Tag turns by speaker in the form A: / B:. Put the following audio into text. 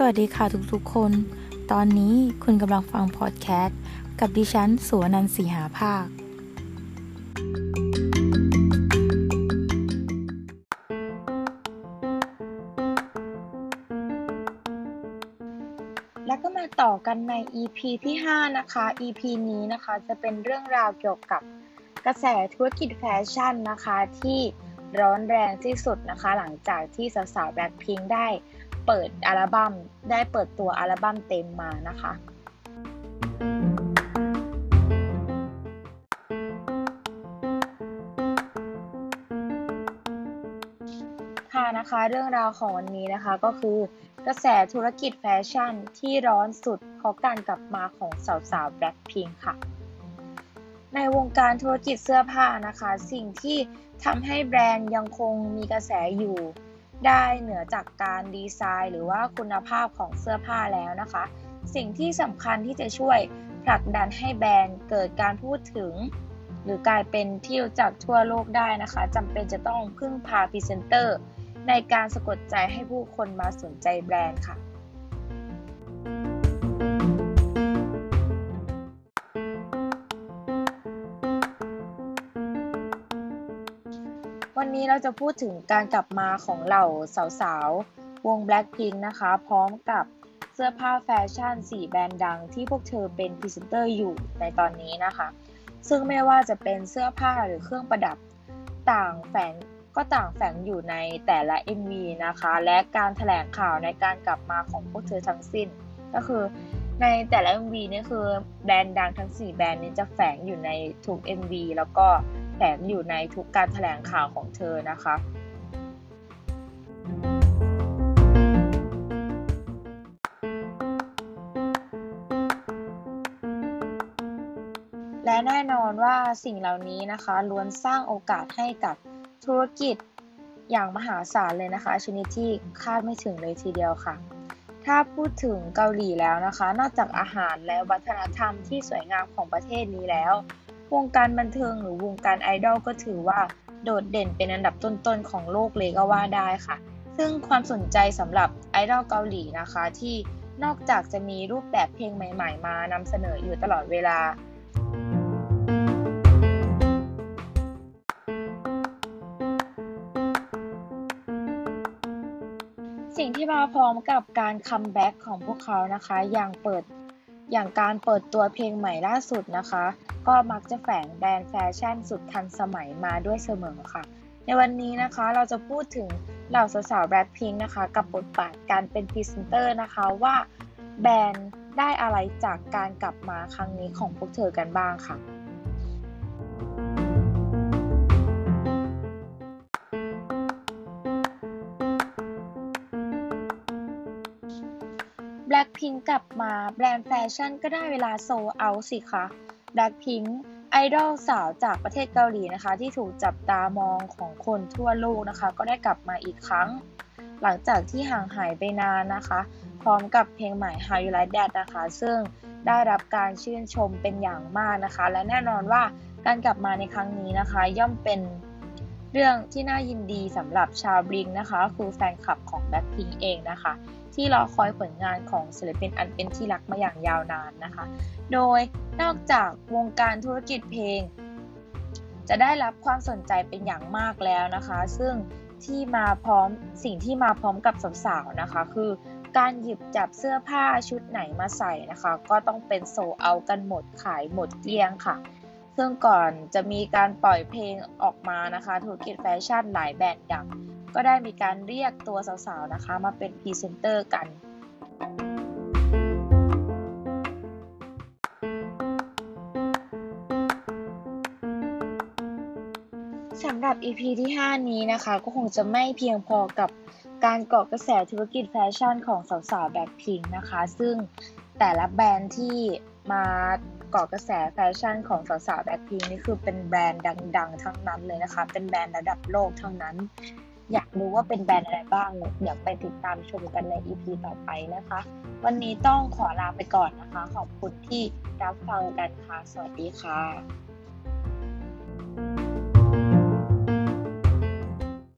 A: สวัสดีค่ะทุกๆคน ตอนนี้คุณกำลังฟังพอดแคสต์กับดิฉันสุวนันสีหาภาค
B: แล้วก็มาต่อกันใน EP ที่ 5 นะคะ EP นี้นะคะจะเป็นเรื่องราวเกี่ยวกับกระแสธุรกิจแฟชั่นนะคะที่ร้อนแรงที่สุดนะคะ หลังจากที่สาวๆแบล็คพิงได้ เปิดอัลบั้มได้เปิดตัวอัลบั้มเต็มมานะคะค่ะนะคะเรื่องราวของวันนี้นะคะก็คือกระแสธุรกิจแฟชั่นที่ร้อนสุดเพราะการกลับมาของสาวๆแบล็คพิงค่ะ ในวงการธุรกิจเสื้อผ้านะคะ สิ่งที่ทำให้แบรนด์ยังคงมีกระแสอยู่ นอกเหนือจากการดีไซน์ หรือว่าคุณภาพของเสื้อผ้าแล้วนะคะ สิ่งที่สำคัญที่จะช่วยผลักดันให้แบรนด์เกิดการพูดถึง หรือกลายเป็นที่รู้จักทั่วโลกได้นะคะจำเป็นจะต้องพึ่งพาพรีเซนเตอร์ในการสะกดใจให้ผู้คนมาสนใจแบรนด์ค่ะ วันนี้เราจะพูดถึงการกลับมาของเหล่าสาวๆ วง Blackpink นะคะ พร้อมกับเสื้อผ้าแฟชั่น 4 แบรนด์ดังที่พวกเธอเป็นพรีเซนเตอร์อยู่ในตอนนี้นะคะ ซึ่งไม่ว่าจะเป็นเสื้อผ้าหรือเครื่องประดับต่างแฝงก็ต่างแฝงอยู่ในแต่ละ MV นะคะ และการแถลงข่าวในการกลับมาของพวกเธอทั้งสิ้น ก็คือในแต่ละ MV นี่คือแบรนด์ดังทั้ง 4 แบรนด์นี้จะแฝงอยู่ในทุก MV แล้วก็ แฝงอยู่ในทุกการแถลงข่าวของเธอนะคะและแน่นอนว่าสิ่งเหล่านี้นะคะล้วนสร้างโอกาสให้กับธุรกิจอย่างมหาศาลเลยนะคะ ชนิดที่คาดไม่ถึงเลยทีเดียวค่ะ ถ้าพูดถึงเกาหลีแล้วนะคะ นอกจากอาหารและวัฒนธรรมที่สวยงามของประเทศนี้แล้ว วงการบันเทิงหรือวงการไอดอลก็ถือว่าโดดเด่นเป็นอันดับต้นๆของโลกเลยก็ว่าได้ค่ะ ซึ่งความสนใจสำหรับไอดอลเกาหลีนะคะที่นอกจากจะมีรูปแบบเพลงใหม่ ๆ มานำเสนออยู่ตลอดเวลา สิ่งที่มาพร้อมกับการ comeback ของพวกเขานะคะ อย่างเปิดอย่างการเปิดตัวเพลงใหม่ล่าสุดนะคะ ก็มักจะแฝงแบรนด์แฟชั่นสุดทันสมัยมาด้วยเสมอค่ะ ในวันนี้นะคะเราจะพูดถึงเหล่าสาวๆแบล็คพิงค์นะคะกับบทบาทการเป็นพรีเซนเตอร์นะคะว่าแบรนด์ได้อะไรจากการกลับมาครั้งนี้ของพวกเธอกันบ้างค่ะ Blackpink กลับมาแบรนด์แฟชั่นก็ได้เวลาโซเอาสิคะ ดักพิงไอดอลสาวจากประเทศเกาหลีนะคะ ที่ถูกจับตามองของคนทั่วโลกนะคะ ก็ได้กลับมาอีกครั้ง หลังจากที่ห่างหายไปนานนะคะ พร้อมกับเพลงใหม่ How You Like That นะคะ ซึ่งได้รับการชื่นชมเป็นอย่างมากนะคะ และแน่นอนว่าการกลับมาในครั้งนี้นะคะ ย่อมเป็น เรื่องที่น่ายินดีสำหรับชาวบลิงนะคะ คือแฟนคลับของ Blackpink เองนะคะ ที่รอคอยผลงานของศิลปินอันเป็นที่รักมาอย่างยาวนานนะคะ โดยนอกจากวงการธุรกิจเพลง จะได้รับความสนใจเป็นอย่างมากแล้วนะคะ ซึ่งที่มาพร้อมสิ่งที่มาพร้อมกับสาวๆนะคะ คือการหยิบจับเสื้อผ้าชุดไหนมาใส่นะคะ ก็ต้องเป็นโซเอากันหมดขายหมดเกลี้ยงค่ะ ซึ่งก่อนจะมีการปล่อยเพลงออกมานะคะ ธุรกิจแฟชั่นหลายแบรนด์ดัง ก็ได้มีการเรียกตัวสาวๆนะคะ มาเป็นพรีเซนเตอร์กัน สำหรับ EP ที่ 5 นี้นะคะ ก็คงจะไม่เพียงพอกับการเกาะกระแสธุรกิจแฟชั่นของสาวๆแบ็คพิงนะคะ ซึ่งแต่ละแบรนด์ที่มา เกาะกระแสแฟชั่นของสาวๆแบ็คพิงนี่คือเป็นแบรนด์ดัง ๆ ทั้งนั้นเลยนะคะ เป็นแบรนด์ระดับโลกทั้งนั้น อยากรู้ว่าเป็นแบรนด์อะไรบ้างเดี๋ยวไปติดตามชมกันใน EP ต่อไปนะคะ วันนี้ต้องขอลาไปก่อนนะคะ ขอบคุณที่รับฟังกันค่ะ สวัสดีค่ะ